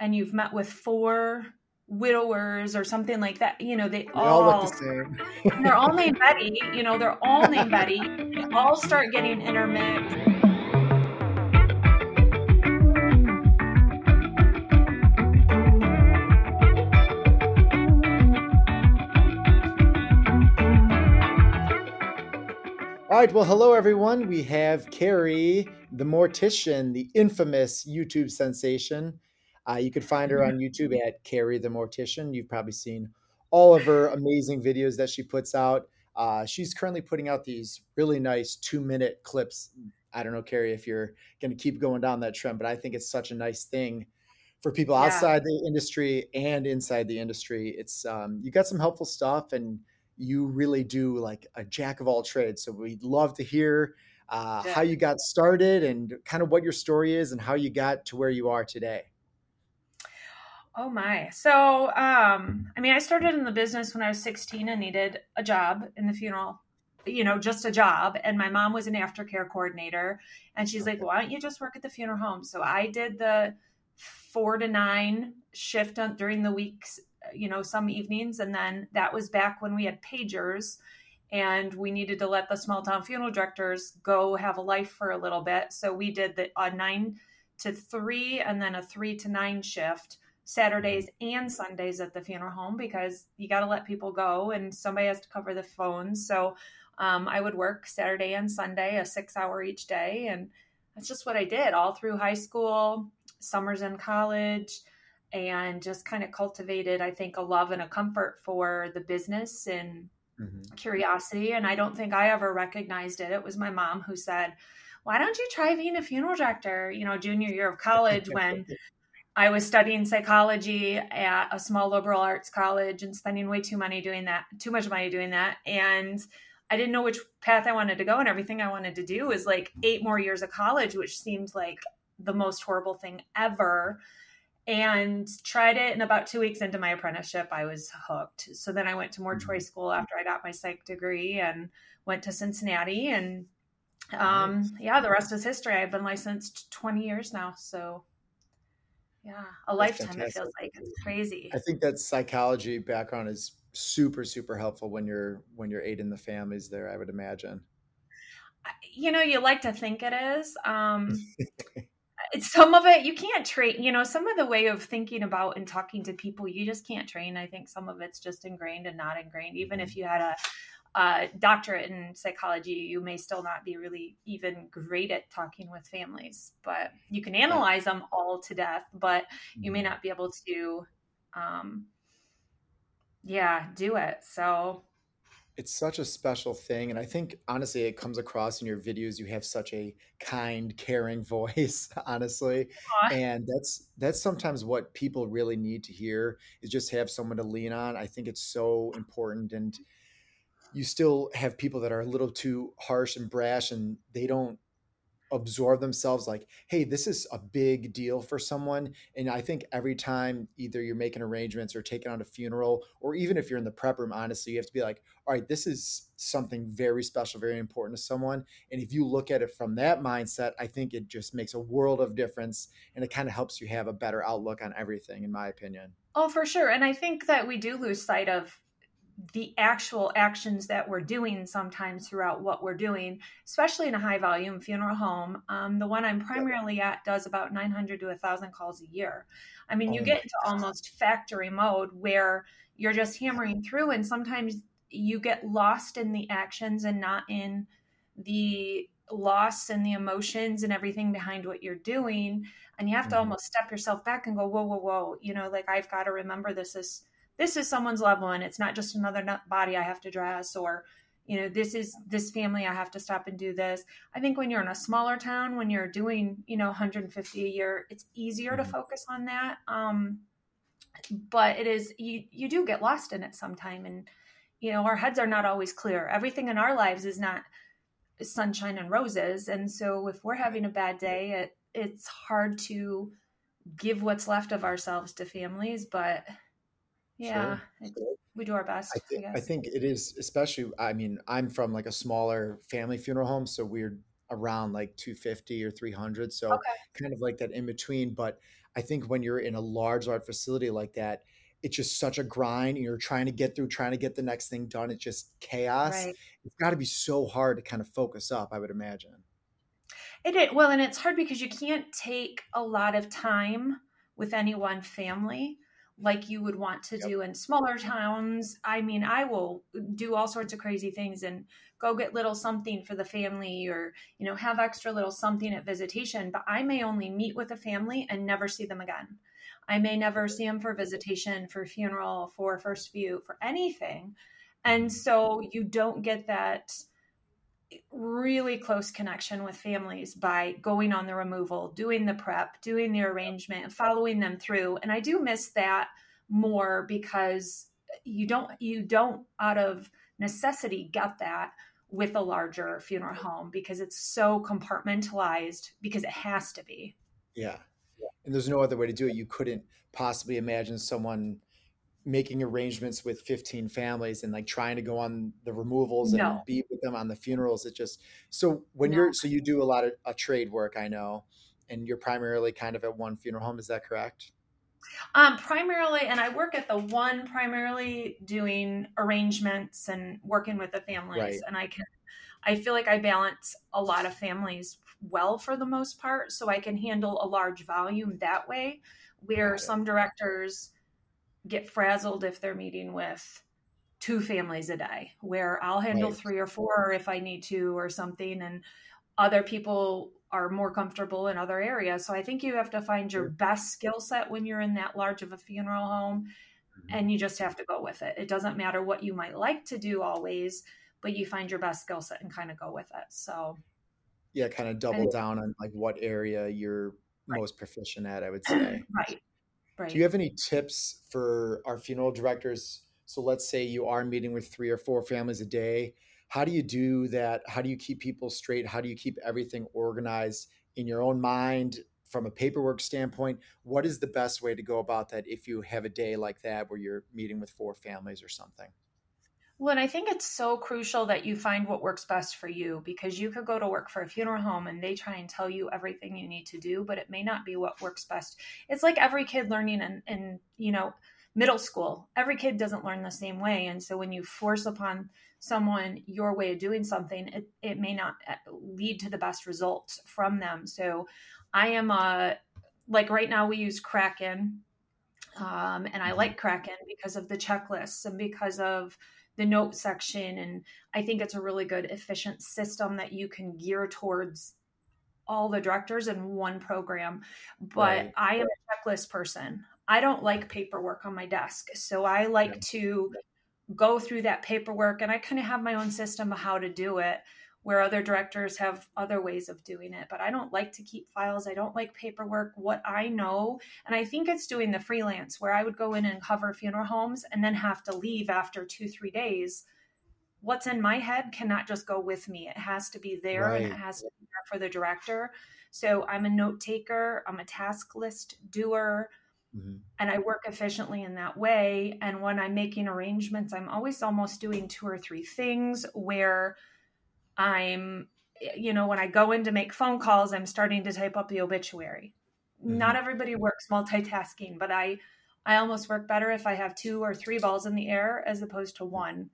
and you've met with four widowers or something like that. You know, they, They all, all look the same. and they're all named Betty. You know, they're all named Betty. They all start getting intermixed. All right. Well, hello, everyone. We have Kari, the mortician, the infamous YouTube sensation. Uh, you could find her on YouTube at Kari the Mortician. You've probably seen all of her amazing videos that she puts out. Uh, she's currently putting out these really nice two minute clips. I don't know, Kari, if you're going to keep going down that trend, but I think it's such a nice thing for people Yeah. outside the industry and inside the industry. It's um, you got some helpful stuff, and you really do like a jack of all trades. So we'd love to hear uh, Yeah. how you got started and kind of what your story is and how you got to where you are today. Oh my. So, um, I mean, I started in the business when I was 16 and needed a job in the funeral, you know, just a job. And my mom was an aftercare coordinator. And she's like, why don't you just work at the funeral home? So I did the four to nine shift on, during the weeks, you know, some evenings. And then that was back when we had pagers and we needed to let the small town funeral directors go have a life for a little bit. So we did the a nine to three and then a three to nine shift. Saturdays and Sundays at the funeral home because you got to let people go and somebody has to cover the phones. So um, I would work Saturday and Sunday, a six hour each day. And that's just what I did all through high school, summers in college, and just kind of cultivated, I think, a love and a comfort for the business and Mhm. curiosity. And I don't think I ever recognized it. It was my mom who said, Why don't you try being a funeral director? You know, junior year of college when I was studying psychology at a small liberal arts college and spending way too money doing that, too much money doing that. And I didn't know which path I wanted to go. And everything I wanted to do was like eight more years of college, which seemed like the most horrible thing ever. And tried it. And about two weeks into my apprenticeship, I was hooked. So then I went to mortuary school after I got my psych degree and went to Cincinnati. And um, yeah, the rest is history. I've been licensed 20 years now. So yeah, a lifetime, it feels like. It's crazy. I think that psychology background is super, super helpful when you're when you're aiding the families there. I would imagine. You know, you like to think it is. Um, it's some of it you can't train. You know, some of the way of thinking about and talking to people, you just can't train. I think some of it's just ingrained and not ingrained. Even if you had a, doctorate in psychology, you may still not be really even great at talking with families. But you can analyze them all to death, but you may Mhm. not be able to, um, yeah, do it. So it's such a special thing and i think honestly it comes across in your videos you have such a kind caring voice honestly Aw. and that's that's sometimes what people really need to hear is just have someone to lean on i think it's so important and you still have people that are a little too harsh and brash and they don't absorb themselves like hey this is a big deal for someone. And i think every time either you're making arrangements or taking on a funeral or even if you're in the prep room honestly you have to be like all right this is something very special very important to someone. And if you look at it from that mindset i think it just makes a world of difference and it kind of helps you have a better outlook on everything in my opinion. Oh, for sure. And I think that we do lose sight of the actual actions that we're doing sometimes throughout what we're doing, especially in a high volume funeral home. Um, the one I'm primarily at does about 900 to 1,000 calls a year. I mean, you Oh get my into almost factory mode where you're just hammering through, and sometimes you get lost in the actions and not in the loss and the emotions and everything behind what you're doing and you have to Mhm. almost step yourself back and go whoa whoa whoa you know like i've got to remember this is this is someone's loved one. It's not just another body i have to dress or you know this is this family i have to stop and do this. I think when you're in a smaller town when you're doing you know 150 a year it's easier to Mhm. focus on that um but it is you you do get lost in it sometime and you know our heads are not always clear. Everything in our lives is not sunshine and roses and so if we're having a bad day it it's hard to give what's left of ourselves to families but yeah it, we do our best I, I, guess I think it is especially i mean i'm from like a smaller family funeral home so we're around like 250 or 300 so okay kind of like that in between but i I think when you're in a large, large facility like that, it's just such a grind. And you're trying to get through, trying to get the next thing done. It's just chaos. Right. It's got to be so hard to kind of focus up, I would imagine. It is. Well, and it's hard because you can't take a lot of time with any one family like you would want to yep. do in smaller towns. I mean, I will do all sorts of crazy things and go get little something for the family or, you know, have extra little something at visitation, but I may only meet with a family and never see them again. I may never see them for visitation, for funeral, for first view, for anything. And mm-hmm. so you don't get that really close connection with families by going on the removal, doing the prep, doing the arrangement, and following them through. And I do miss that more because you don't you don't out of necessity get that with a larger funeral home because it's so compartmentalized because it has to be. Yeah. And there's no other way to do it. You couldn't possibly imagine someone making arrangements with 15 families and like trying to go on the removals no. and be with them on the funerals it just so when no. you're so you do a lot of a trade work i know and you're primarily kind of at one funeral home is that correct um primarily and i work at the one primarily doing arrangements and working with the families right. and i can i feel like i balance a lot of families well for the most part so i can handle a large volume that way where some directors get frazzled if they're meeting with two families a day, where I'll handle right. three or four if I need to or something. And other people are more comfortable in other areas. So I think you have to find your best skill set when you're in that large of a funeral home. Mm-hmm. And you just have to go with it. It doesn't matter what you might like to do always, but you find your best skill set and kind of go with it. So, yeah, kind of double and, down on like what area you're right. most proficient at, I would say. right. Right. Do you have any tips for our funeral directors? So let's say you are meeting with three or four families a day. How do you do that? How do you keep people straight? How do you keep everything organized in your own mind from a paperwork standpoint? What is the best way to go about that if you have a day like that where you're meeting with four families or something? Well, and I think it's so crucial that you find what works best for you because you could go to work for a funeral home and they try and tell you everything you need to do, but it may not be what works best. It's like every kid learning in, in you know, middle school. Every kid doesn't learn the same way. And so when you force upon someone your way of doing something, it, it may not uh, lead to the best results from them. So I am a, like right now we use Kraken. Um, and I mm-hmm. like Kraken because of the checklists and because of, the note section. And I think it's a really good, efficient system that you can gear towards all the directors in one program. But right. I am a checklist person. I don't like paperwork on my desk. So I like yeah. to go through that paperwork and I kind of have my own system of how to do it where other directors have other ways of doing it. But I don't like to keep files. I don't like paperwork. What I know, and I think it's doing the freelance where I would go in and cover funeral homes and then have to leave after two, three days. What's in my head cannot just go with me. It has to be there right. and it has to be there for the director. So I'm a note taker, I'm a task list doer. Mm-hmm. And I work efficiently in that way. And when I'm making arrangements, I'm always almost doing two or three things where I'm, you know, when I go in to make phone calls, I'm starting to type up the obituary. Mm-hmm. Not everybody works multitasking, but I, I almost work better if I have two or three balls in the air as opposed to one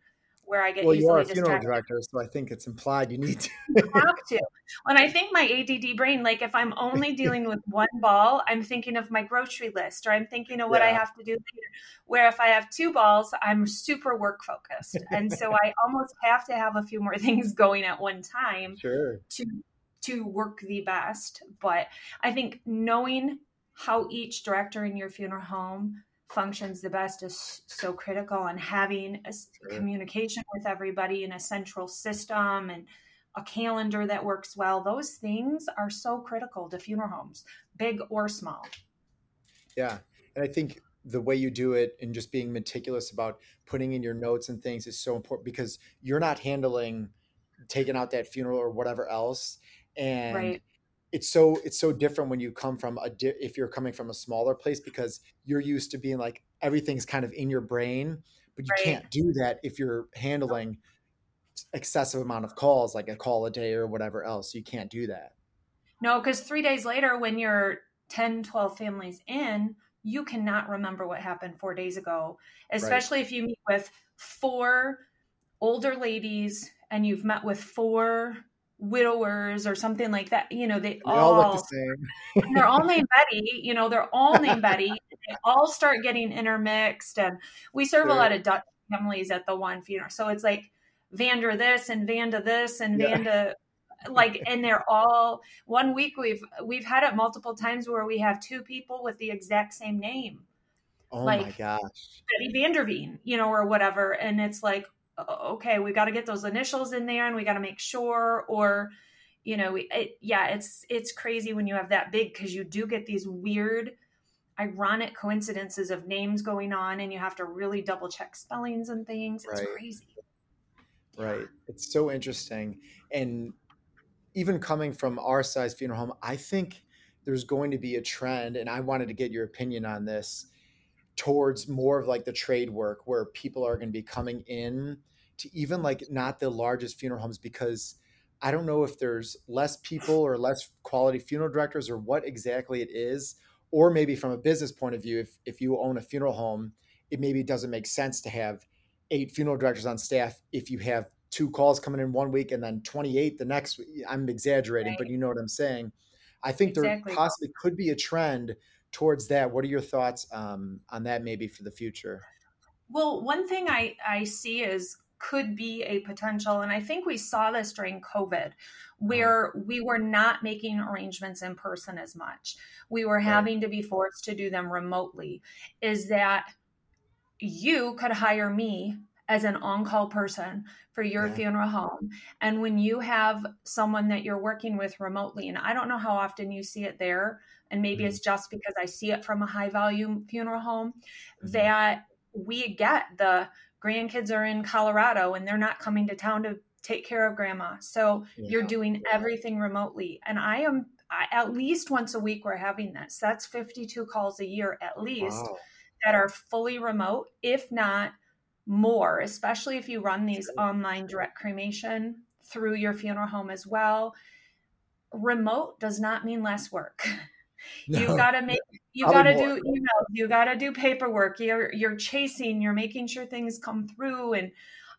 where I get well, you are a funeral director, so I think it's implied you need to have to. And I think my ADD brain, like if I'm only dealing with one ball, I'm thinking of my grocery list, or I'm thinking of what yeah. I have to do later. Where if I have two balls, I'm super work focused, and so I almost have to have a few more things going at one time sure. to to work the best. But I think knowing how each director in your funeral home functions the best is so critical and having a sure. communication with everybody in a central system and a calendar that works well those things are so critical to funeral homes big or small yeah and i think the way you do it and just being meticulous about putting in your notes and things is so important because you're not handling taking out that funeral or whatever else and right it's so it's so different when you come from a di- if you're coming from a smaller place because you're used to being like everything's kind of in your brain but you right. can't do that if you're handling excessive amount of calls like a call a day or whatever else you can't do that no because three days later when you're 10, 12 families in, you cannot remember what happened four days ago, especially right. if you meet with four older ladies and you've met with four widowers or something like that. You know, they, they all, all, look the same. they're all named Betty. You know, they're all named Betty. They all start getting intermixed, and we serve sure. a lot of Dutch families at the one funeral. So it's like Vander this and Vanda this and yeah. Vanda like and they're all one week we've we've had it multiple times where we have two people with the exact same name. Oh like, my gosh. Betty Vanderveen, you know, or whatever. And it's like, okay, we got to get those initials in there and we got to make sure or you know, it, yeah, it's it's crazy when you have that big because you do get these weird ironic coincidences of names going on and you have to really double check spellings and things. It's right. crazy. Right. It's so interesting. And even coming from our size funeral home, I think there's going to be a trend, and I wanted to get your opinion on this towards more of like the trade work where people are going to be coming in to even like not the largest funeral homes because I don't know if there's less people or less quality funeral directors or what exactly it is. Or maybe from a business point of view, if, if you own a funeral home, it maybe doesn't make sense to have eight funeral directors on staff if you have two calls coming in one week and then 28 the next week. I'm exaggerating, right. but you know what I'm saying. I think exactly. there possibly could be a trend towards that. What are your thoughts um, on that maybe for the future? Well, one thing I, I see is could be a potential, and I think we saw this during COVID, where we were not making arrangements in person as much. We were having to be forced to do them remotely. Is that you could hire me as an on call person for your yeah. funeral home. And when you have someone that you're working with remotely, and I don't know how often you see it there, and maybe mm-hmm. it's just because I see it from a high volume funeral home, mm-hmm. that we get the grandkids are in Colorado and they're not coming to town to take care of grandma. So yeah. you're doing everything remotely. And I am I, at least once a week we're having this. That's 52 calls a year at least wow. that are fully remote, if not more, especially if you run these online direct cremation through your funeral home as well. Remote does not mean less work. No. You gotta make you gotta do emails, you gotta do paperwork, you're you're chasing, you're making sure things come through and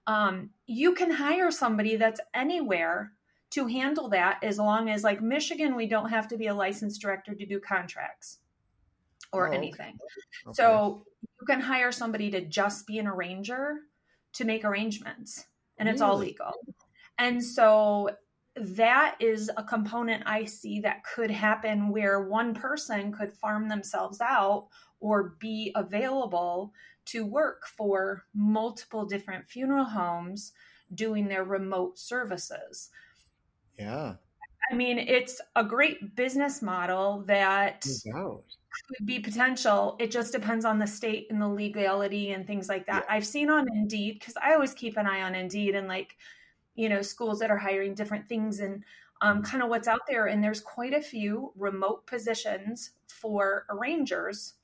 um, you can hire somebody that's anywhere to handle that as long as like Michigan, we don't have to be a licensed director to do contracts or oh, anything. Okay. So you can hire somebody to just be an arranger to make arrangements and it's really? all legal. And so that is a component I see that could happen where one person could farm themselves out or be available to work for multiple different funeral homes doing their remote services. Yeah. I mean, it's a great business model that could be potential. It just depends on the state and the legality and things like that. Yeah. I've seen on Indeed because I always keep an eye on Indeed and like, you know, schools that are hiring different things and um, mm-hmm. kind of what's out there. And there's quite a few remote positions for arrangers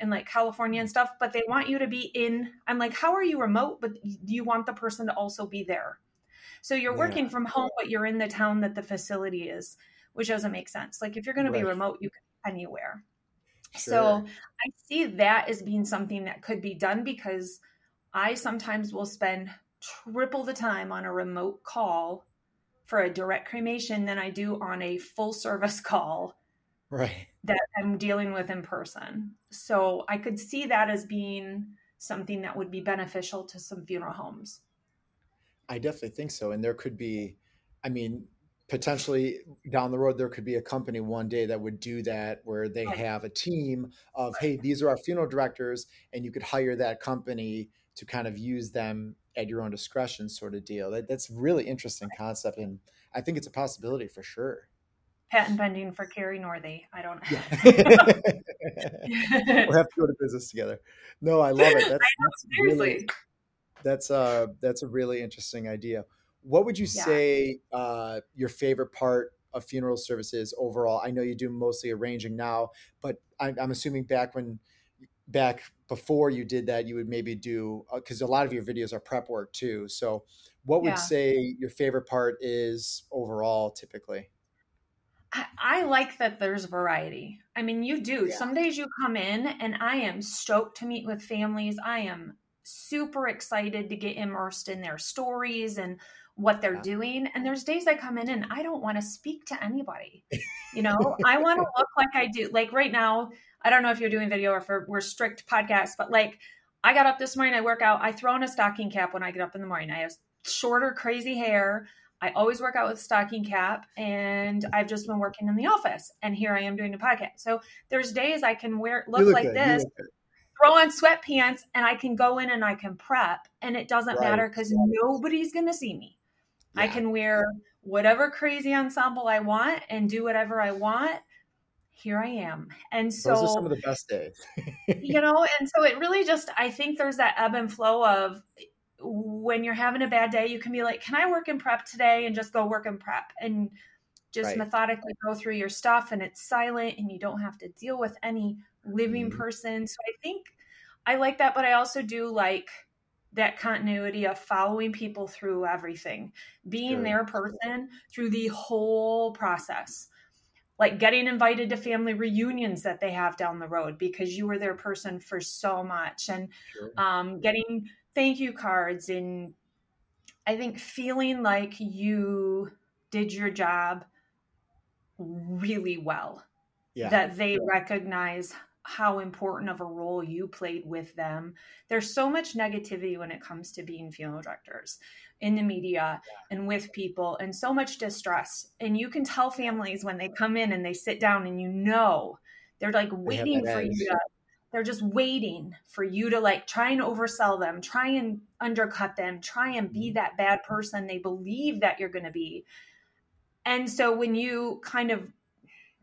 in like California and stuff, but they want you to be in. I'm like, how are you remote? But you want the person to also be there. So you're yeah. working from home, but you're in the town that the facility is, which doesn't make sense. Like if you're going right. to be remote, you can anywhere. Sure. So I see that as being something that could be done because I sometimes will spend triple the time on a remote call for a direct cremation than I do on a full service call right that I'm dealing with in person. So I could see that as being something that would be beneficial to some funeral homes. I definitely think so. And there could be, I mean, potentially down the road, there could be a company one day that would do that where they have a team of, hey, these are our funeral directors, and you could hire that company to kind of use them at your own discretion, sort of deal. That, that's really interesting concept. And I think it's a possibility for sure. Patent pending for Kari Northey. I don't know. we'll have to go to business together. No, I love it. That's, know, that's seriously. Really, that's uh that's a really interesting idea. What would you yeah. say uh, your favorite part of funeral services overall? I know you do mostly arranging now, but I, I'm assuming back when back before you did that, you would maybe do because uh, a lot of your videos are prep work too. So, what would yeah. say your favorite part is overall typically? I, I like that there's variety. I mean, you do. Yeah. Some days you come in and I am stoked to meet with families. I am super excited to get immersed in their stories and what they're doing. And there's days I come in and I don't want to speak to anybody. You know, I want to look like I do. Like right now, I don't know if you're doing video or if we're, strict podcasts, but like I got up this morning, I work out, I throw on a stocking cap when I get up in the morning. I have shorter, crazy hair. I always work out with stocking cap and mm-hmm. I've just been working in the office and here I am doing a podcast. So there's days I can wear You look, like good. This, look throw on sweatpants and I can go in and I can prep and it doesn't Right. matter because nobody's gonna see me. I can wear whatever crazy ensemble I want and do whatever I want. Here I am. And so Those are some of the best days. you know and so it really just i think there's that ebb and flow of when you're having a bad day you can be like can i work in prep today and just go work in prep and just Right. methodically go through your stuff and it's silent and you don't have to deal with any living Mhm. person so i think i like that but i also do like that continuity of following people through everything being Sure. their person through the whole process like getting invited to family reunions that they have down the road because you were their person for so much and Sure. um, getting thank you cards and i think feeling like you did your job really well Yeah. that they recognize how important of a role you played with them. There's so much negativity when it comes to being funeral directors in the media and with people, and so much distress. And you can tell families when they come in and they sit down, and you know they're like waiting for edge. you to. They're just waiting for you to like try and oversell them, try and undercut them, try and be Mhm. that bad person they believe that you're going to be. And so when you kind of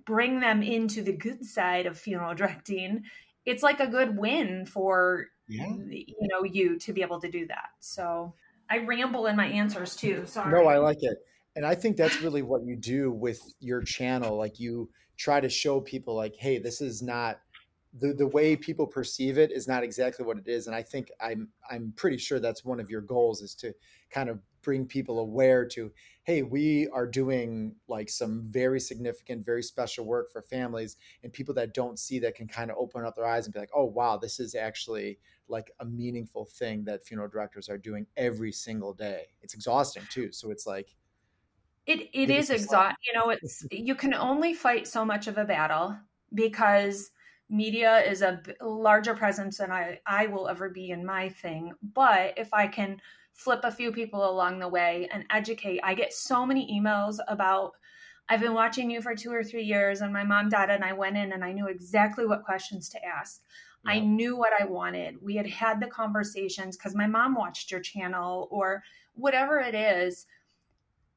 bring them into the good side of funeral directing, it's like a good win for Yeah. you know you to be able to do that. So I ramble in my answers too. Sorry. No, I like it. And I think that's really what you do with your channel. Like you try to show people like, hey, this is not the, the way people perceive it is not exactly what it is. And I think I'm I'm pretty sure that's one of your goals is to kind of bring people aware to, hey, we are doing like some very significant, very special work for families and people that don't see that can kind of open up their eyes and be like, oh wow, this is actually like a meaningful thing that funeral directors are doing every single day. It's exhausting too. So it's like, It it is exhausting. You know, it's you can only fight so much of a battle because media is a larger presence than I I will ever be in my thing. But if I can flip a few people along the way and educate, I get so many emails about I've been watching you for two or three years, and my mom dad, and I went in and I knew exactly what questions to ask. I knew what I wanted. We had had the conversations because my mom watched your channel or whatever it is.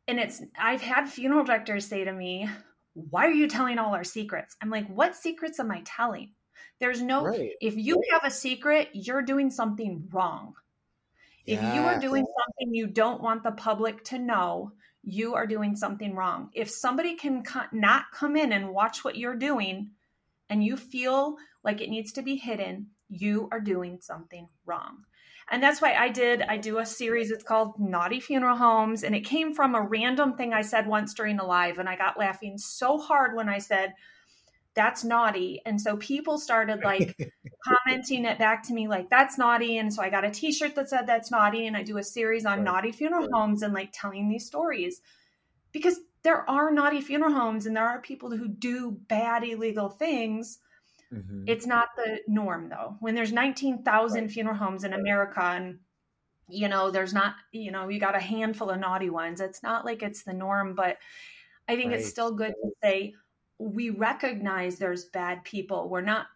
And it's, I've had funeral directors say to me, Why are you telling all our secrets? I'm like, What secrets am I telling? There's no, right. if you have a secret, you're doing something wrong. If you are doing something you don't want the public to know, you are doing something wrong. If somebody can co- not come in and watch what you're doing and you feel like it needs to be hidden, you are doing something wrong. And that's why I did, I do a series, it's called Naughty Funeral Homes. And it came from a random thing I said once during a live. And I got laughing so hard when I said, that's naughty. And so people started like commenting it back to me like that's naughty and so i got a t-shirt that said that's naughty and i do a series on Right. naughty funeral Right. homes and like telling these stories because there are naughty funeral homes and there are people who do bad illegal things Mhm. it's not the norm though when there's 19,000 Right. funeral homes in america and you know there's not you know you got a handful of naughty ones it's not like it's the norm but i think it's still good to say we recognize there's bad people. We're not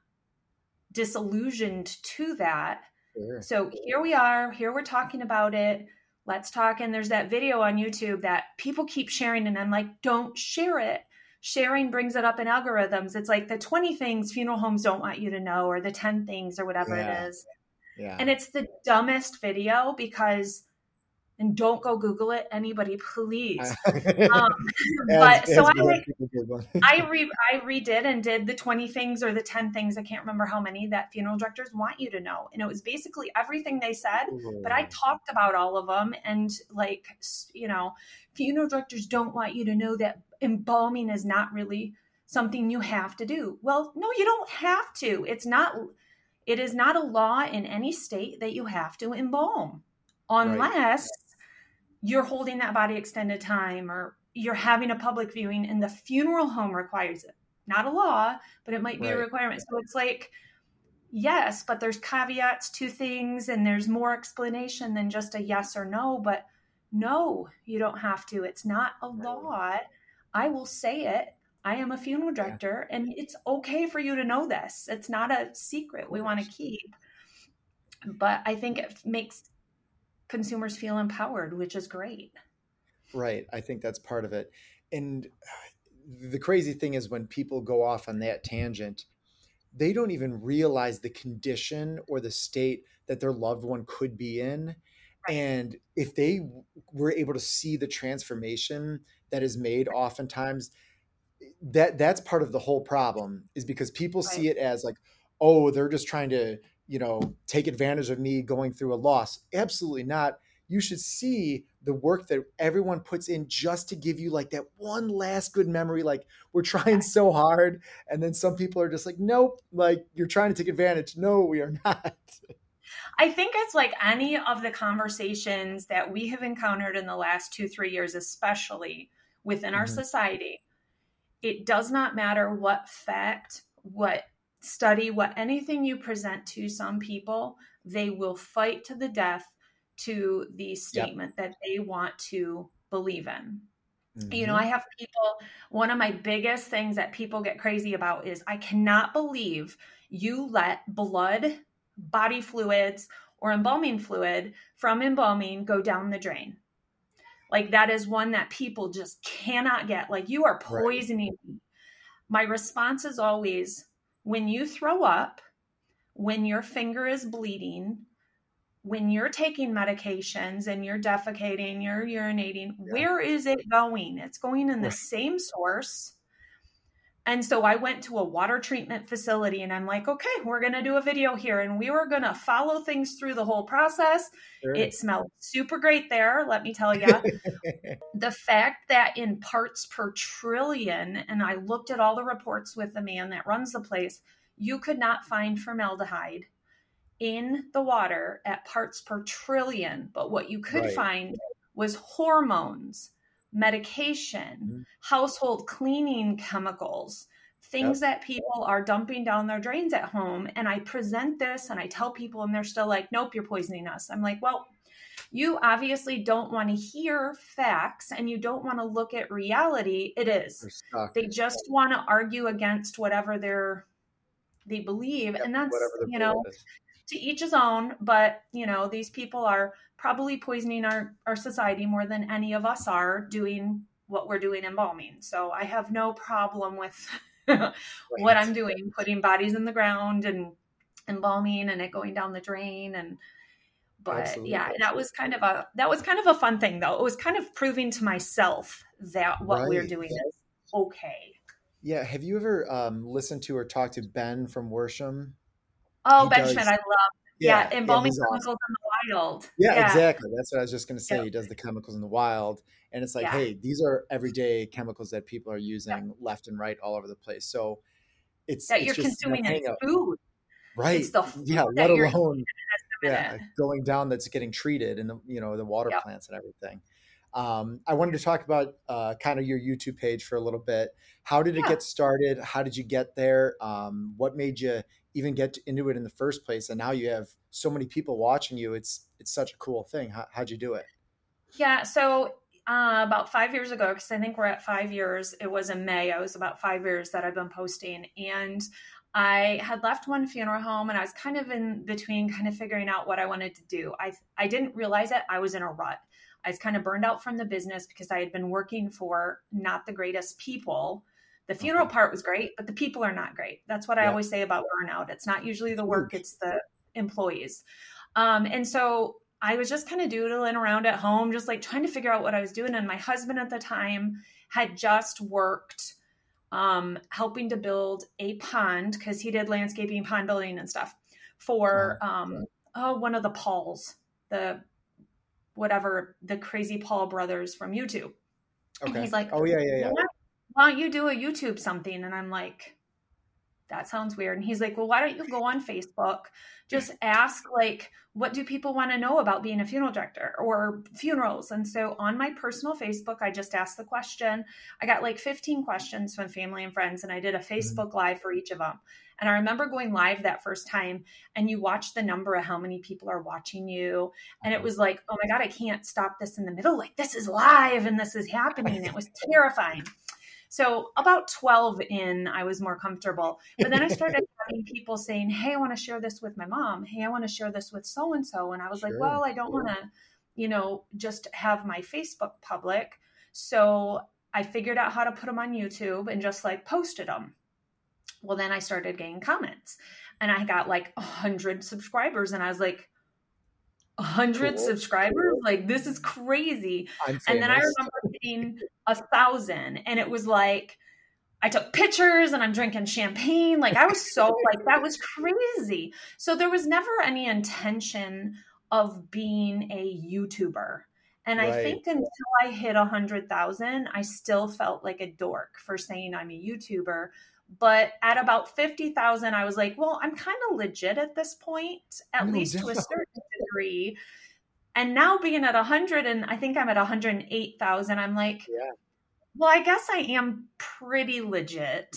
disillusioned to that. Sure. so here we are here we're talking about it. Let's talk. And there's that video on youtube that people keep sharing and i'm like don't share it. Sharing brings it up in algorithms. It's like the 20 things funeral homes don't want you to know or the 10 things or whatever Yeah. it is. Yeah. and it's the dumbest video because and don't go google it anybody please um, but As- so as I, most people do, but- I re I redid and did the 20 things or the 10 things I can't remember how many that funeral directors want you to know and it was basically everything they said but I talked about all of them and like you know funeral directors don't want you to know that embalming is not really something you have to do. Well, no, you don't have to. It's not it is not a law in any state that you have to embalm unless. You're holding that body extended time or you're having a public viewing and the funeral home requires it. Not a law, but it might be right. a requirement. So it's like yes, but there's caveats to things and there's more explanation than just a yes or no, but no, you don't have to. It's not a law. I will say it. I am a funeral director, yeah. and it's okay for you to know this. It's not a secret we want to keep. But I think it makes consumers feel empowered, which is great. Right. I think that's part of it. And the crazy thing is when people go off on that tangent, they don't even realize the condition or the state that their loved one could be in and if they were able to see the transformation that is made oftentimes that that's part of the whole problem is because people right. see it as like oh they're just trying to you know take advantage of me going through a loss absolutely not you should see the work that everyone puts in just to give you like that one last good memory like we're trying so hard and then some people are just like nope like you're trying to take advantage no we are not I think it's like any of the conversations that we have encountered in the last two, three years, especially within mm-hmm. our society. It does not matter what fact, what study, what anything you present to some people, they will fight to the death to the statement yep. that they want to believe in. Mm-hmm. You know, mm-hmm. I have people, one of my biggest things that people get crazy about is I cannot believe you let blood body fluids or embalming fluid from embalming go down the drain. Like that is one that people just cannot get. Like you are poisoning right. me. My response is always when you throw up, when your finger is bleeding, when you're taking medications and you're defecating, you're urinating, yeah. where is it going? It's going in the same source and so I went to a water treatment facility and I'm like, okay, we're going to do a video here. And we were going to follow things through the whole process. Sure. It smelled super great there, let me tell you. the fact that in parts per trillion, and I looked at all the reports with the man that runs the place, you could not find formaldehyde in the water at parts per trillion. But what you could right. find was hormones medication, mm-hmm. household cleaning chemicals, things yep. that people are dumping down their drains at home. And I present this and I tell people, and they're still like, nope, you're poisoning us. I'm like, well, you obviously don't want to hear facts and you don't want to look at reality. It is. They just want to argue against whatever they're they believe. Yep, and that's you know, to each his own, but you know, these people are probably poisoning our, our society more than any of us are doing what we're doing embalming. So I have no problem with what I'm doing, putting bodies in the ground and embalming and it going down the drain and but Absolutely. yeah that was kind of a that was kind of a fun thing though it was kind of proving to myself that what right. we're doing is okay yeah have you ever um, listened to or talked to ben from worsham oh he ben does, i love yeah, yeah embalming yeah, chemicals awesome. in the wild. Yeah, yeah, exactly. That's what I was just going to say. He does the chemicals in the wild, and it's like, yeah. hey, these are everyday chemicals that people are using left and right all over the place. So it's that it's you're just, consuming you know, food, right? yeah, let alone yeah going down that's getting treated and the you know the water plants and everything. Um, I wanted to talk about uh, kind of your YouTube page for a little bit. How did it get started? How did you get there? Um, what made you even get into it in the first place and now you have so many people watching you it's it's such a cool thing. How, how'd you do it? Yeah so uh, about five years ago because i think we're at five years it was in may i was about five years that i've been posting and i had left one funeral home and i was kind of in between kind of figuring out what i wanted to do. I i didn't realize it i was in a rut. I was kind of burned out from the business because i had been working for not the greatest people the funeral okay. part was great, but the people are not great. That's what I always say about burnout. It's not usually the work, it's the employees. Um, and so I was just kind of doodling around at home, just like trying to figure out what I was doing. And my husband at the time had just worked um, helping to build a pond because he did landscaping, pond building, and stuff for um, oh one of the Pauls, the whatever the crazy Paul brothers from YouTube. Okay. And he's like, oh yeah, yeah, yeah why don't you do a YouTube something? And I'm like, that sounds weird. And he's like, well, why don't you go on Facebook? Just ask, like, what do people want to know about being a funeral director or funerals? And so on my personal Facebook, I just asked the question. I got like 15 questions from family and friends, and I did a mm-hmm. Facebook. Live for each of them. And I remember going live that first time, and you watch the number of how many people are watching you. And it mm-hmm. was like, oh my God, I can't stop this in the middle. Like, this is live and this is happening. It was terrifying. So about 12 in, I was more comfortable. But then I started having people saying, Hey, I want to share this with my mom. Hey, I want to share this with so and so. And I was sure. like, Well, I don't want to, you know, just have my Facebook public. So I figured out how to put them on YouTube and just like posted them. Well, then I started getting comments and I got like a hundred subscribers and I was like, hundred cool. subscribers. Like this is crazy. And then I remember getting a thousand, and it was like I took pictures and I'm drinking champagne. Like I was so like that was crazy. So there was never any intention of being a YouTuber. And right. I think until I hit a hundred thousand, I still felt like a dork for saying I'm a YouTuber but at about 50,000 I was like, well, I'm kind of legit at this point, at no, least to a certain degree. And now being at 100 and I think I'm at 108,000, I'm like, yeah. well, I guess I am pretty legit,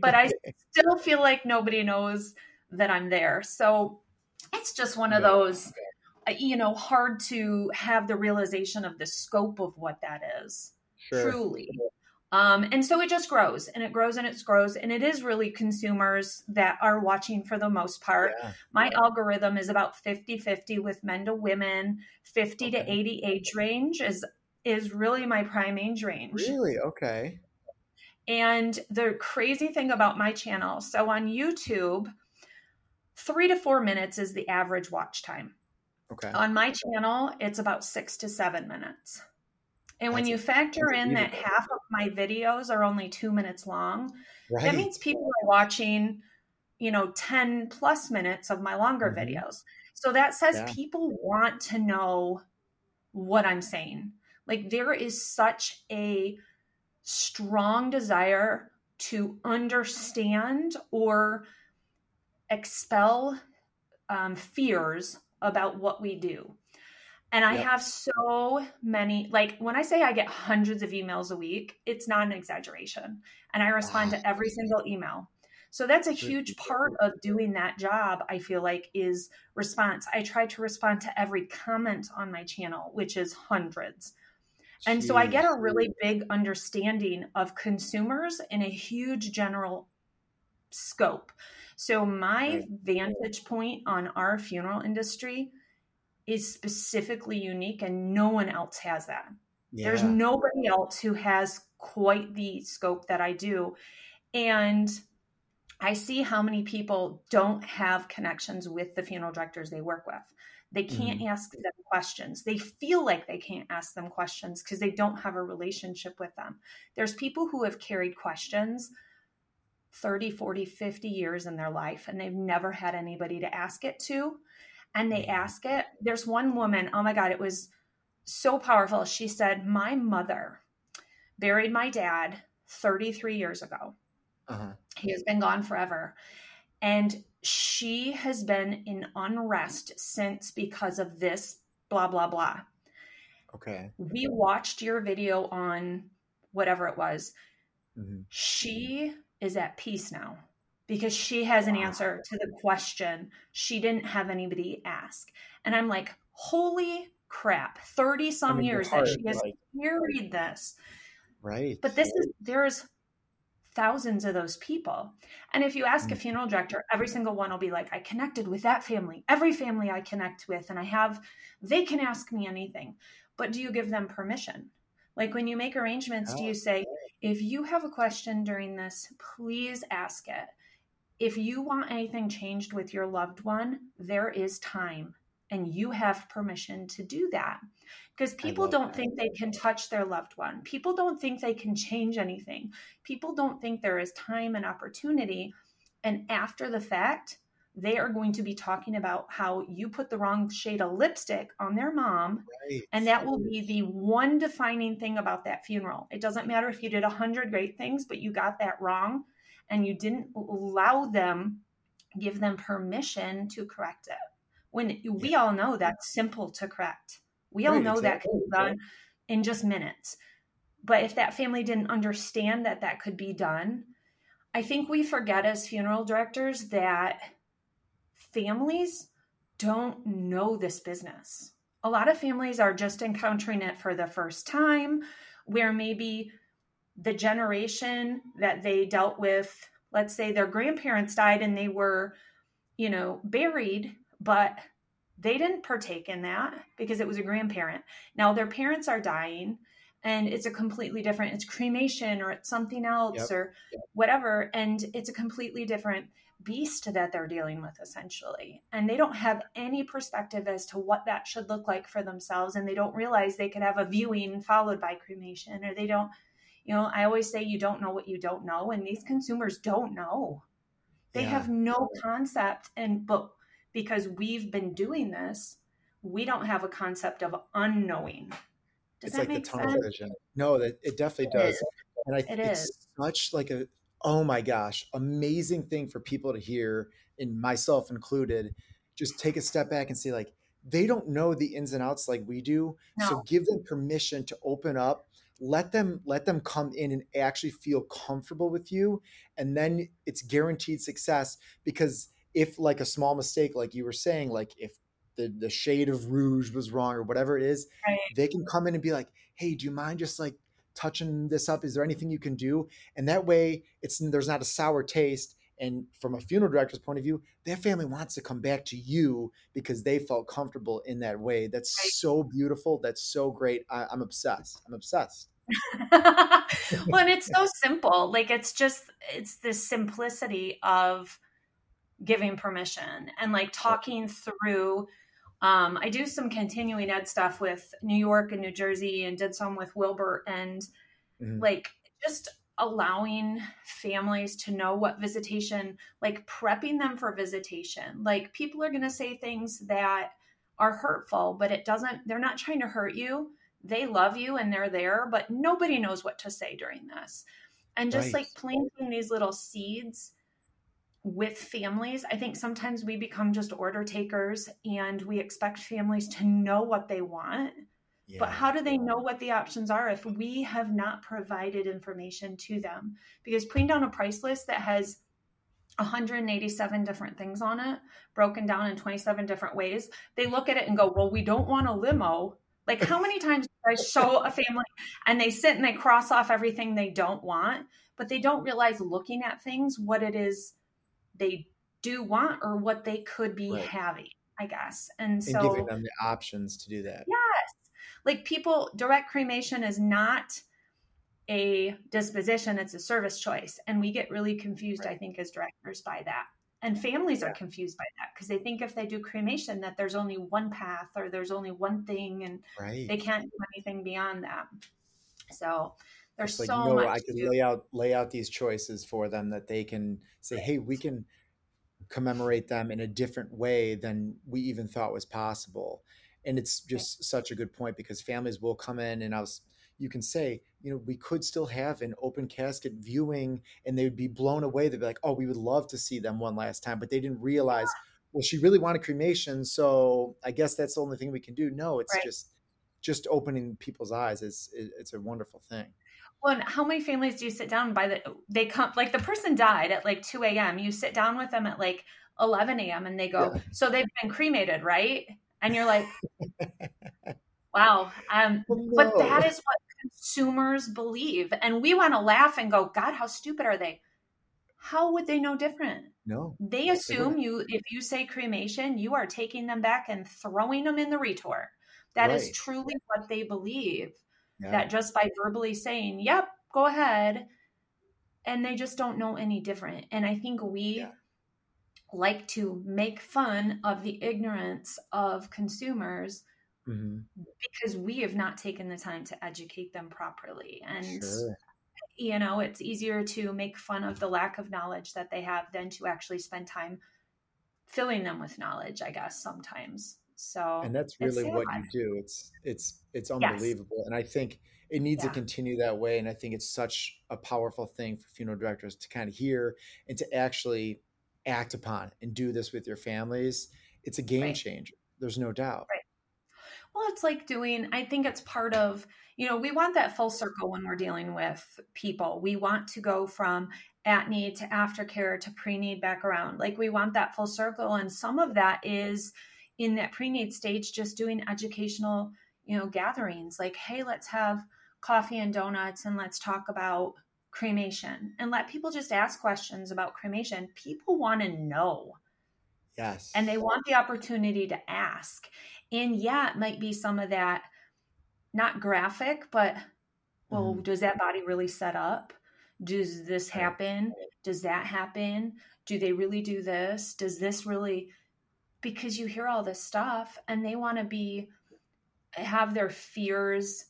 but I still feel like nobody knows that I'm there. So it's just one of those uh, you know, hard to have the realization of the scope of what that is. Sure. Truly. Um, and so it just grows and it grows and it grows. And it is really consumers that are watching for the most part. Yeah. My algorithm is about 50 50 with men to women, 50 okay. to 80 age range is is really my prime age range. Really? Okay. And the crazy thing about my channel so on YouTube, three to four minutes is the average watch time. Okay. On my channel, it's about six to seven minutes. And when you factor in that half of my videos are only two minutes long, right. that means people are watching, you know, 10 plus minutes of my longer mm-hmm. videos. So that says yeah. people want to know what I'm saying. Like there is such a strong desire to understand or expel um, fears about what we do. And I yep. have so many, like when I say I get hundreds of emails a week, it's not an exaggeration. And I respond wow. to every single email. So that's a huge part of doing that job, I feel like, is response. I try to respond to every comment on my channel, which is hundreds. And so I get a really big understanding of consumers in a huge general scope. So my vantage point on our funeral industry is specifically unique and no one else has that. Yeah. There's nobody else who has quite the scope that I do. And I see how many people don't have connections with the funeral directors they work with. They can't mm. ask them questions. They feel like they can't ask them questions because they don't have a relationship with them. There's people who have carried questions 30, 40, 50 years in their life and they've never had anybody to ask it to and they ask it. There's one woman, oh my God, it was so powerful. She said, My mother buried my dad 33 years ago. Uh-huh. He has been gone forever. And she has been in unrest since because of this, blah, blah, blah. Okay. We watched your video on whatever it was. Mm-hmm. She is at peace now because she has an answer to the question she didn't have anybody ask. And I'm like, holy crap, 30 some I mean, years that she has like, carried this. Right. But this is, there's thousands of those people. And if you ask mm-hmm. a mm. funeral director, every single one will be like, I connected with that family, every family I connect with, and I have, they can ask me anything. But do you give them permission? Like when you make arrangements, oh. do you say, if you have a question during this, please ask it? If you want anything changed with your loved one, there is time and you have permission to do that. Because people don't that. think they can touch their loved one. People don't think they can change anything. People don't think there is time and opportunity. And after the fact, they are going to be talking about how you put the wrong shade of lipstick on their mom. Right. And that will be the one defining thing about that funeral. It doesn't matter if you did a hundred great things, but you got that wrong and you didn't allow them, give them permission to correct it. When we all know that's simple to correct. We all right, know exactly. that can be done in just minutes. But if that family didn't understand that that could be done, I think we forget as funeral directors that families don't know this business. A lot of families are just encountering it for the first time, where maybe the generation that they dealt with, let's say their grandparents died and they were, you know, buried, but they didn't partake in that because it was a grandparent. Now their parents are dying and it's a completely different it's cremation or it's something else yep. or yep. whatever and it's a completely different beast that they're dealing with essentially and they don't have any perspective as to what that should look like for themselves and they don't realize they could have a viewing followed by cremation or they don't you know i always say you don't know what you don't know and these consumers don't know they yeah. have no concept and but because we've been doing this we don't have a concept of unknowing does it's like the tunnel sense? vision no that it definitely it does is. and i think it's is. such like a oh my gosh, amazing thing for people to hear, and myself included. Just take a step back and say, like, they don't know the ins and outs like we do. No. So give them permission to open up. Let them let them come in and actually feel comfortable with you, and then it's guaranteed success. Because if like a small mistake, like you were saying, like if the the shade of rouge was wrong or whatever it is, right. they can come in and be like, "Hey, do you mind just like touching this up? Is there anything you can do? And that way, it's there's not a sour taste. And from a funeral director's point of view, their family wants to come back to you because they felt comfortable in that way. That's right. so beautiful. That's so great. I, I'm obsessed. I'm obsessed. well, and it's so simple. Like it's just it's this simplicity of giving permission and like talking through um, I do some continuing ed stuff with New York and New Jersey and did some with Wilbert and mm-hmm. like just allowing families to know what visitation, like prepping them for visitation. Like people are going to say things that are hurtful, but it doesn't, they're not trying to hurt you. They love you and they're there, but nobody knows what to say during this. And just right. like planting these little seeds with families, I think sometimes we become just order takers and we expect families to know what they want. Yeah. But how do they know what the options are if we have not provided information to them? Because putting down a price list that has 187 different things on it, broken down in 27 different ways, they look at it and go, Well, we don't want a limo. Like, how many times do I show a family and they sit and they cross off everything they don't want, but they don't realize looking at things what it is they do want or what they could be right. having, I guess. And so giving them the options to do that. Yes. Like people, direct cremation is not a disposition, it's a service choice. And we get really confused, right. I think, as directors by that. And families yeah. are confused by that because they think if they do cremation that there's only one path or there's only one thing and right. they can't do anything beyond that. So there's like, so no, much. I can lay out lay out these choices for them that they can say, hey, we can commemorate them in a different way than we even thought was possible. And it's just such a good point because families will come in and I was you can say, you know, we could still have an open casket viewing and they would be blown away. They'd be like, oh, we would love to see them one last time, but they didn't realize, well, she really wanted cremation. So I guess that's the only thing we can do. No, it's right. just, just opening people's eyes is, it's a wonderful thing. Well, and how many families do you sit down by the they come like the person died at like 2 a.m. You sit down with them at like 11 a.m. and they go, yeah. so they've been cremated, right? And you're like, wow. Um, no. but that is what consumers believe. And we want to laugh and go, God, how stupid are they? How would they know different? No. They assume they you if you say cremation, you are taking them back and throwing them in the retort. That right. is truly what they believe yeah. that just by verbally saying, yep, go ahead, and they just don't know any different. And I think we yeah. Like to make fun of the ignorance of consumers mm-hmm. because we have not taken the time to educate them properly. And sure. you know, it's easier to make fun of the lack of knowledge that they have than to actually spend time filling them with knowledge, I guess sometimes. So and that's really what you do. It's it's it's unbelievable, yes. and I think it needs yeah. to continue that way. And I think it's such a powerful thing for funeral directors to kind of hear and to actually act upon and do this with your families. It's a game right. changer. There's no doubt. Right. Well, it's like doing. I think it's part of you know, we want that full circle when we're dealing with people. We want to go from at need to aftercare to pre need back around. Like we want that full circle. And some of that is in that pre need stage, just doing educational, you know, gatherings like, hey, let's have coffee and donuts and let's talk about cremation and let people just ask questions about cremation. People want to know. Yes. And they want the opportunity to ask. And yeah, it might be some of that not graphic, but well, mm-hmm. does that body really set up? Does this happen? Does that happen? Do they really do this? Does this really because you hear all this stuff and they want to be have their fears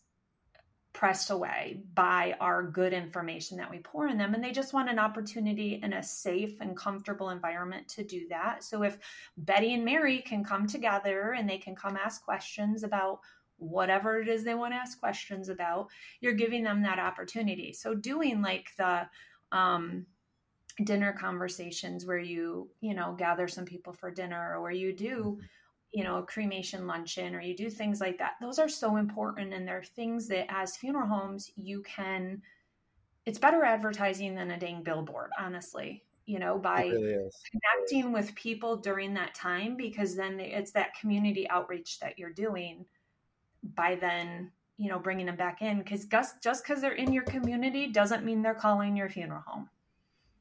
pressed away by our good information that we pour in them and they just want an opportunity in a safe and comfortable environment to do that so if betty and mary can come together and they can come ask questions about whatever it is they want to ask questions about you're giving them that opportunity so doing like the um, dinner conversations where you you know gather some people for dinner or where you do mm-hmm. You know a cremation luncheon or you do things like that those are so important and they're things that as funeral homes you can it's better advertising than a dang billboard honestly you know by really connecting with people during that time because then it's that community outreach that you're doing by then you know bringing them back in because just because they're in your community doesn't mean they're calling your funeral home.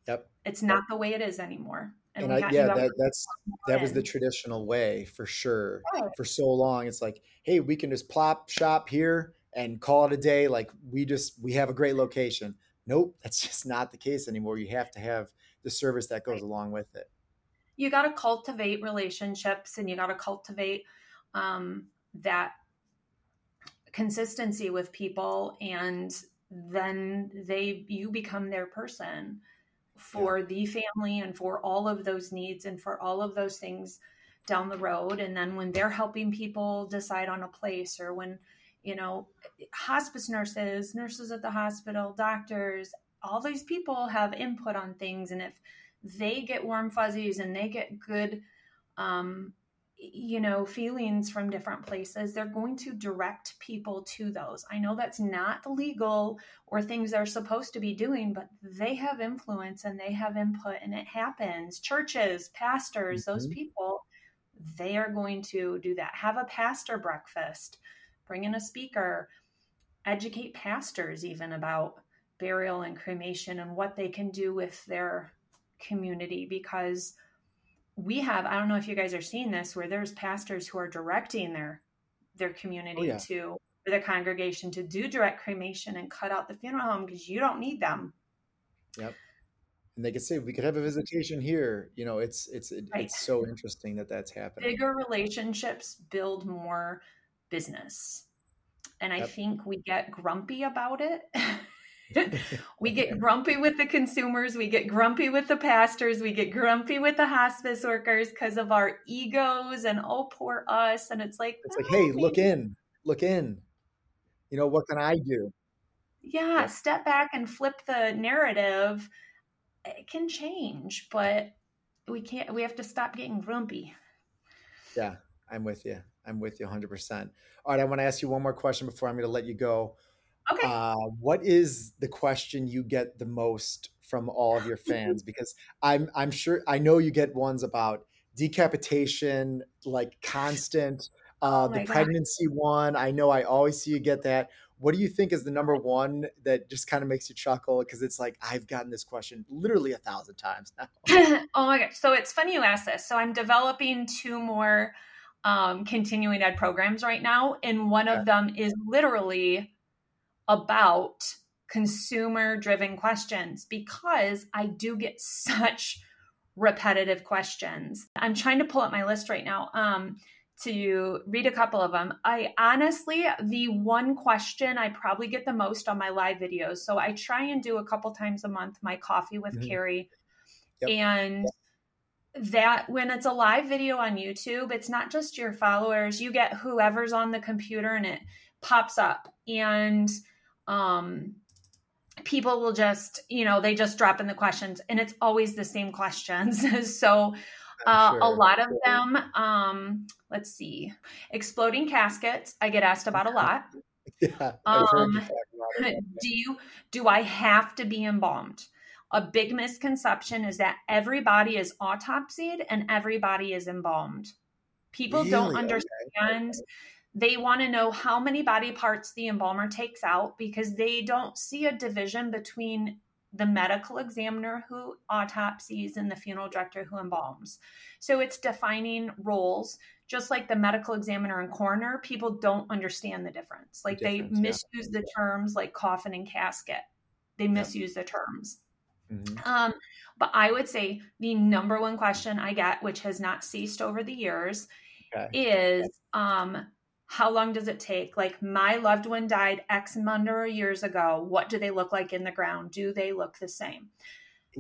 Yep. It's not the way it is anymore and, and I, yeah that, that's that was the traditional way for sure for so long. It's like hey we can just plop shop here and call it a day like we just we have a great location. Nope that's just not the case anymore. You have to have the service that goes right. along with it. You got to cultivate relationships and you got to cultivate um, that consistency with people and then they you become their person for yeah. the family and for all of those needs and for all of those things down the road and then when they're helping people decide on a place or when you know hospice nurses nurses at the hospital doctors all these people have input on things and if they get warm fuzzies and they get good um, you know, feelings from different places, they're going to direct people to those. I know that's not legal or things they're supposed to be doing, but they have influence and they have input and it happens. Churches, pastors, mm-hmm. those people, they are going to do that. Have a pastor breakfast, bring in a speaker, educate pastors even about burial and cremation and what they can do with their community because we have i don't know if you guys are seeing this where there's pastors who are directing their their community oh, yeah. to the congregation to do direct cremation and cut out the funeral home because you don't need them. Yep. And they could say we could have a visitation here. You know it's it's it, right. it's so interesting that that's happening. Bigger relationships build more business. And i think we get grumpy about it we get grumpy with the consumers, we get grumpy with the pastors, we get grumpy with the hospice workers because of our egos and oh poor us. And it's like it's like, oh, hey, look in, look in. You know, what can I do? Yeah, yeah, step back and flip the narrative. It can change, but we can't we have to stop getting grumpy. Yeah, I'm with you. I'm with you 100%. All right, I want to ask you one more question before I'm going to let you go. Okay. Uh, what is the question you get the most from all of your fans? because I'm I'm sure I know you get ones about decapitation, like constant. Uh, oh the pregnancy God. one, I know I always see you get that. What do you think is the number one that just kind of makes you chuckle? Because it's like I've gotten this question literally a thousand times now. oh my gosh! So it's funny you ask this. So I'm developing two more um, continuing ed programs right now, and one of them is literally about consumer driven questions because I do get such repetitive questions. I'm trying to pull up my list right now um, to read a couple of them. I honestly, the one question I probably get the most on my live videos. So I try and do a couple times a month my coffee with mm-hmm. Kari. Yep. And that when it's a live video on YouTube, it's not just your followers, you get whoever's on the computer and it pops up and um people will just, you know, they just drop in the questions and it's always the same questions. so uh, sure. a lot of them um let's see. Exploding caskets I get asked about a lot. yeah. Um, do you do I have to be embalmed? A big misconception is that everybody is autopsied and everybody is embalmed. People really? don't understand. Okay. They want to know how many body parts the embalmer takes out because they don't see a division between the medical examiner who autopsies and the funeral director who embalms. So it's defining roles, just like the medical examiner and coroner. People don't understand the difference. Like the difference, they misuse yeah. the terms like coffin and casket. They misuse the terms. Mm-hmm. Um, but I would say the number one question I get, which has not ceased over the years, okay. is um, how long does it take? Like my loved one died X number of years ago. What do they look like in the ground? Do they look the same?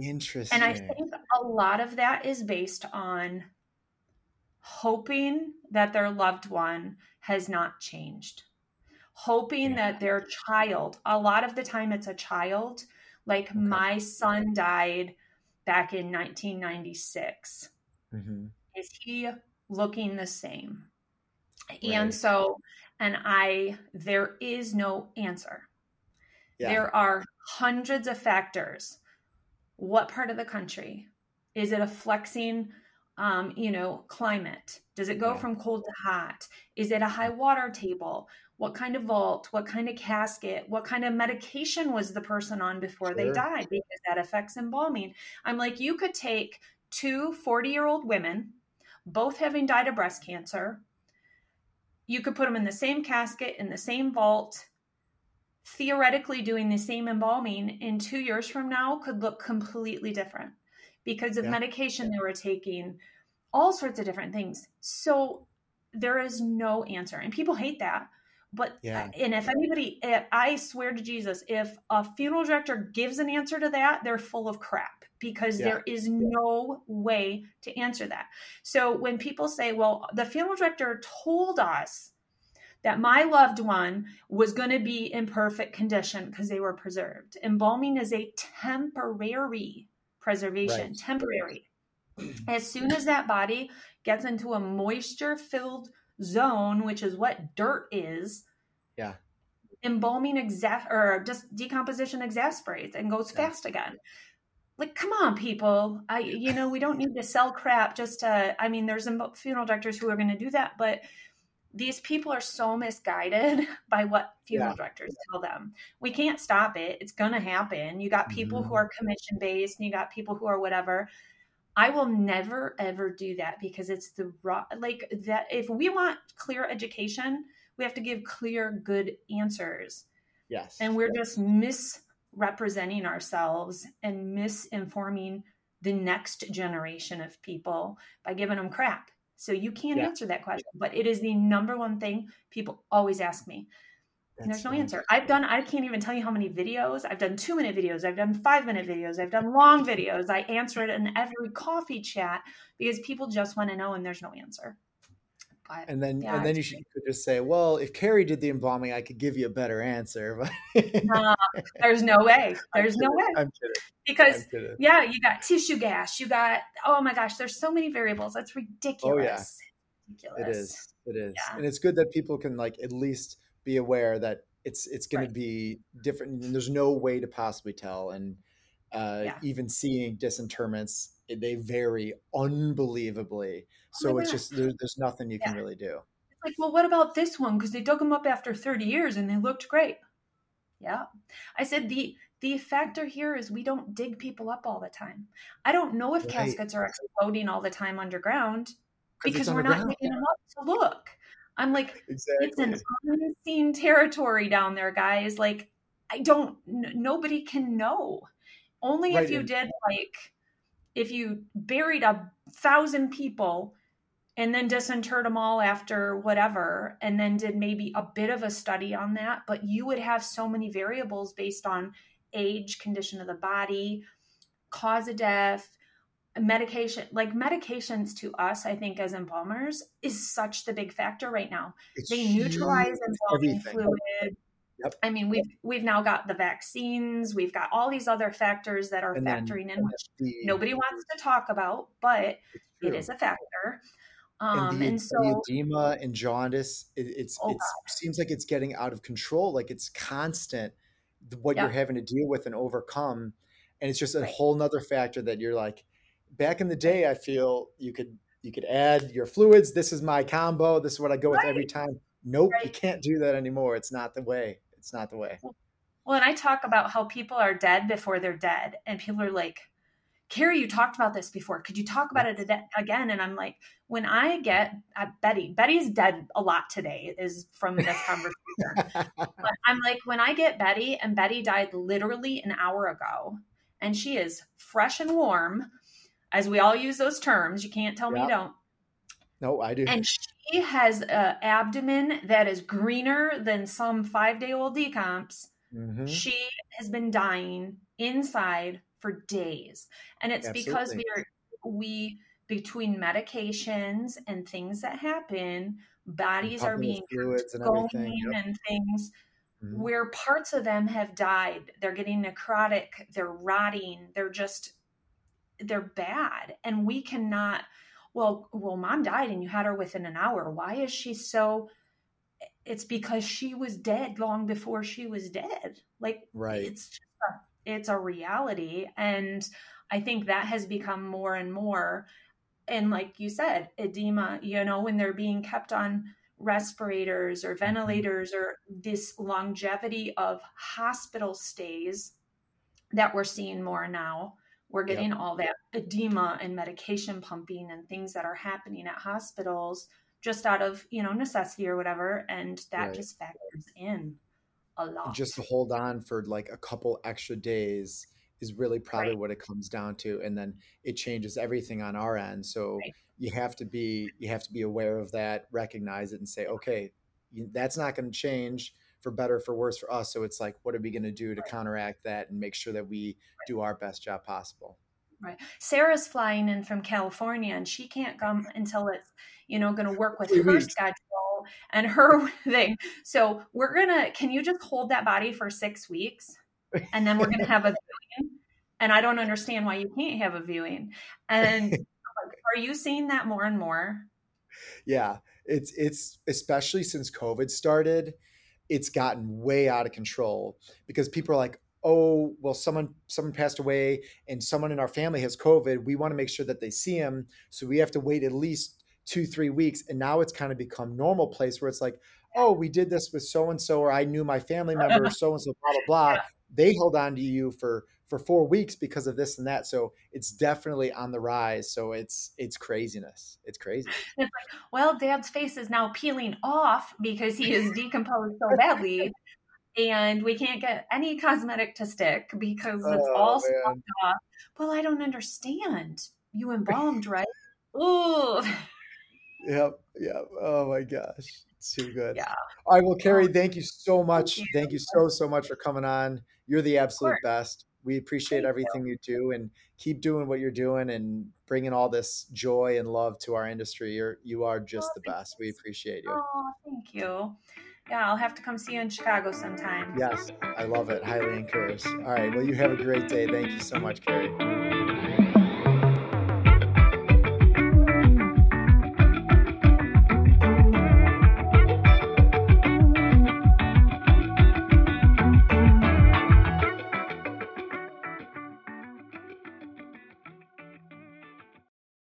Interesting. And I think a lot of that is based on hoping that their loved one has not changed, hoping yeah. that their child, a lot of the time it's a child, like okay. my son died back in 1996. Mm-hmm. Is he looking the same? Right. And so, and I, there is no answer. Yeah. There are hundreds of factors. What part of the country? Is it a flexing, um, you know, climate? Does it go yeah. from cold to hot? Is it a high water table? what kind of vault, what kind of casket, what kind of medication was the person on before sure. they died, because that affects embalming. I'm like, you could take two 40 year old women, both having died of breast cancer. You could put them in the same casket, in the same vault, theoretically doing the same embalming in two years from now could look completely different because of yeah. medication they were taking, all sorts of different things. So there is no answer. And people hate that. But yeah. and if anybody, eh, I swear to Jesus, if a funeral director gives an answer to that, they're full of crap because yeah. there is no way to answer that. So when people say, "Well, the funeral director told us that my loved one was going to be in perfect condition because they were preserved," embalming is a temporary preservation, right. temporary. As soon as that body gets into a moisture-filled zone, which is what dirt is. Yeah. Embalming exa- or just decomposition exasperates and goes yeah. fast again. Like, come on, people. I, you know, we don't need to sell crap just to. I mean, there's funeral directors who are going to do that, but these people are so misguided by what funeral yeah. directors tell them. We can't stop it. It's going to happen. You got people mm-hmm. who are commission based and you got people who are whatever. I will never ever do that because it's the raw like that if we want clear education, we have to give clear good answers. Yes. And we're just misrepresenting ourselves and misinforming the next generation of people by giving them crap. So you can't yeah. answer that question, but it is the number one thing people always ask me. And there's no answer. I've done, I can't even tell you how many videos. I've done two minute videos. I've done five minute videos. I've done long videos. I answer it in every coffee chat because people just want to know and there's no answer. But, and then, yeah, and then you should, could just say, well, if Kari did the embalming, I could give you a better answer. uh, there's no way. There's no way. I'm kidding. Because kidding. yeah, you got tissue gas. You got, oh my gosh, there's so many variables. That's ridiculous. Oh yeah. Ridiculous. It is. It is. Yeah. And it's good that people can like at least be aware that it's it's going right. to be different. And There's no way to possibly tell, and uh, yeah. even seeing disinterments, they vary unbelievably. Oh so it's just there, there's nothing you yeah. can really do. It's like, well, what about this one? Because they dug them up after 30 years and they looked great. Yeah, I said the the factor here is we don't dig people up all the time. I don't know if right. caskets are exploding all the time underground because we're not digging them up to look. I'm like, exactly. it's an unseen territory down there, guys. Like, I don't, n- nobody can know. Only right if you did, like, if you buried a thousand people and then disinterred them all after whatever, and then did maybe a bit of a study on that, but you would have so many variables based on age, condition of the body, cause of death, medication like medications to us i think as embalmers is such the big factor right now It's they neutralize embalming Everything. fluid Yep. i mean we've we've now got the vaccines we've got all these other factors that are And then- factoring in which The- nobody wants to talk about but it is a factor. And um the, and, the edema and jaundice it, it's Oh, it seems like it's getting out of control like it's constant what you're having to deal with and overcome and it's just a Right. whole nother factor that you're like back in the day i feel you could you could add your fluids this is my combo this is what i go with every time. Nope you can't do that anymore it's not the way it's not the way Well, and I talk about how people are dead before they're dead, and people are like, "Kari, you talked about this before. Could you talk about it again?" And I'm like, when I get at Betty, Betty's dead a lot today, is from this conversation. but I'm like, when I get Betty, and Betty died literally an hour ago, and she is fresh and warm, as we all use those terms. You can't tell me you don't. No i do And she has an abdomen that is greener than some five day old decomps. Mhm. She has been dying inside for days. And it's because we are we between medications and things that happen, bodies are being fluids and going everything yep. and things Mhm. where parts of them have died. They're getting necrotic, they're rotting, they're just they're bad. And we cannot well, well, mom died and you had her within an hour. Why is she so it's because she was dead long before she was dead. Like right. it's just a, it's a reality. And i think that has become more and more. And like you said edema you know when they're being kept on respirators or mm-hmm. ventilators or this longevity of hospital stays that we're seeing more now we're Yep. getting all that edema and medication pumping and things that are happening at hospitals just out of you know necessity or whatever and that Right. just factors in a lot just to hold on for like a couple extra days is really probably Right. what it comes down to and then it changes everything on our end so Right. you have to be you have to be aware of that recognize it and say okay that's not going to change for better for worse for us so it's like what are we going to do to counteract that and make sure that we do our best job possible Right. Sarah's flying in from California and she can't come until it's, you know, going to work with her schedule and her thing. So we're going to, can you just hold that body for six weeks? And then we're going to have a viewing. And I don't understand why you can't have a viewing. And are you seeing that more and more? yeah it's it's especially since covid started it's gotten way out of control because people are like oh well someone someone passed away and someone in our family has covid. We want to make sure that they see him so we have to wait at least two three weeks and now it's kind of become normal place where it's like oh we did this with so and so or i knew my family member so and so blah blah blah. They held on to you for for four weeks because of this and that so it's definitely on the rise so it's it's craziness it's crazy Well, dad's face is now peeling off because he is decomposed so badly. And we can't get any cosmetic to stick because oh, it's Oh, all stuffed off. Well, I don't understand. You embalmed, right? Ooh. Yep. Yep. Oh my gosh. It's too good. Yeah. All right. Well, Kari, thank you so much. you. Thank you so, so much for coming on. You're the absolute best. We appreciate Thank everything you do and keep doing what you're doing and bringing all this joy and love to our industry. You're, you are oh, just Oh, the best. We appreciate you. Oh, thank you. Yeah, I'll have to come see you in Chicago sometime. Yes. I love it. Highly encouraged. All right. Well, you have a great day. Thank you so much, Kari.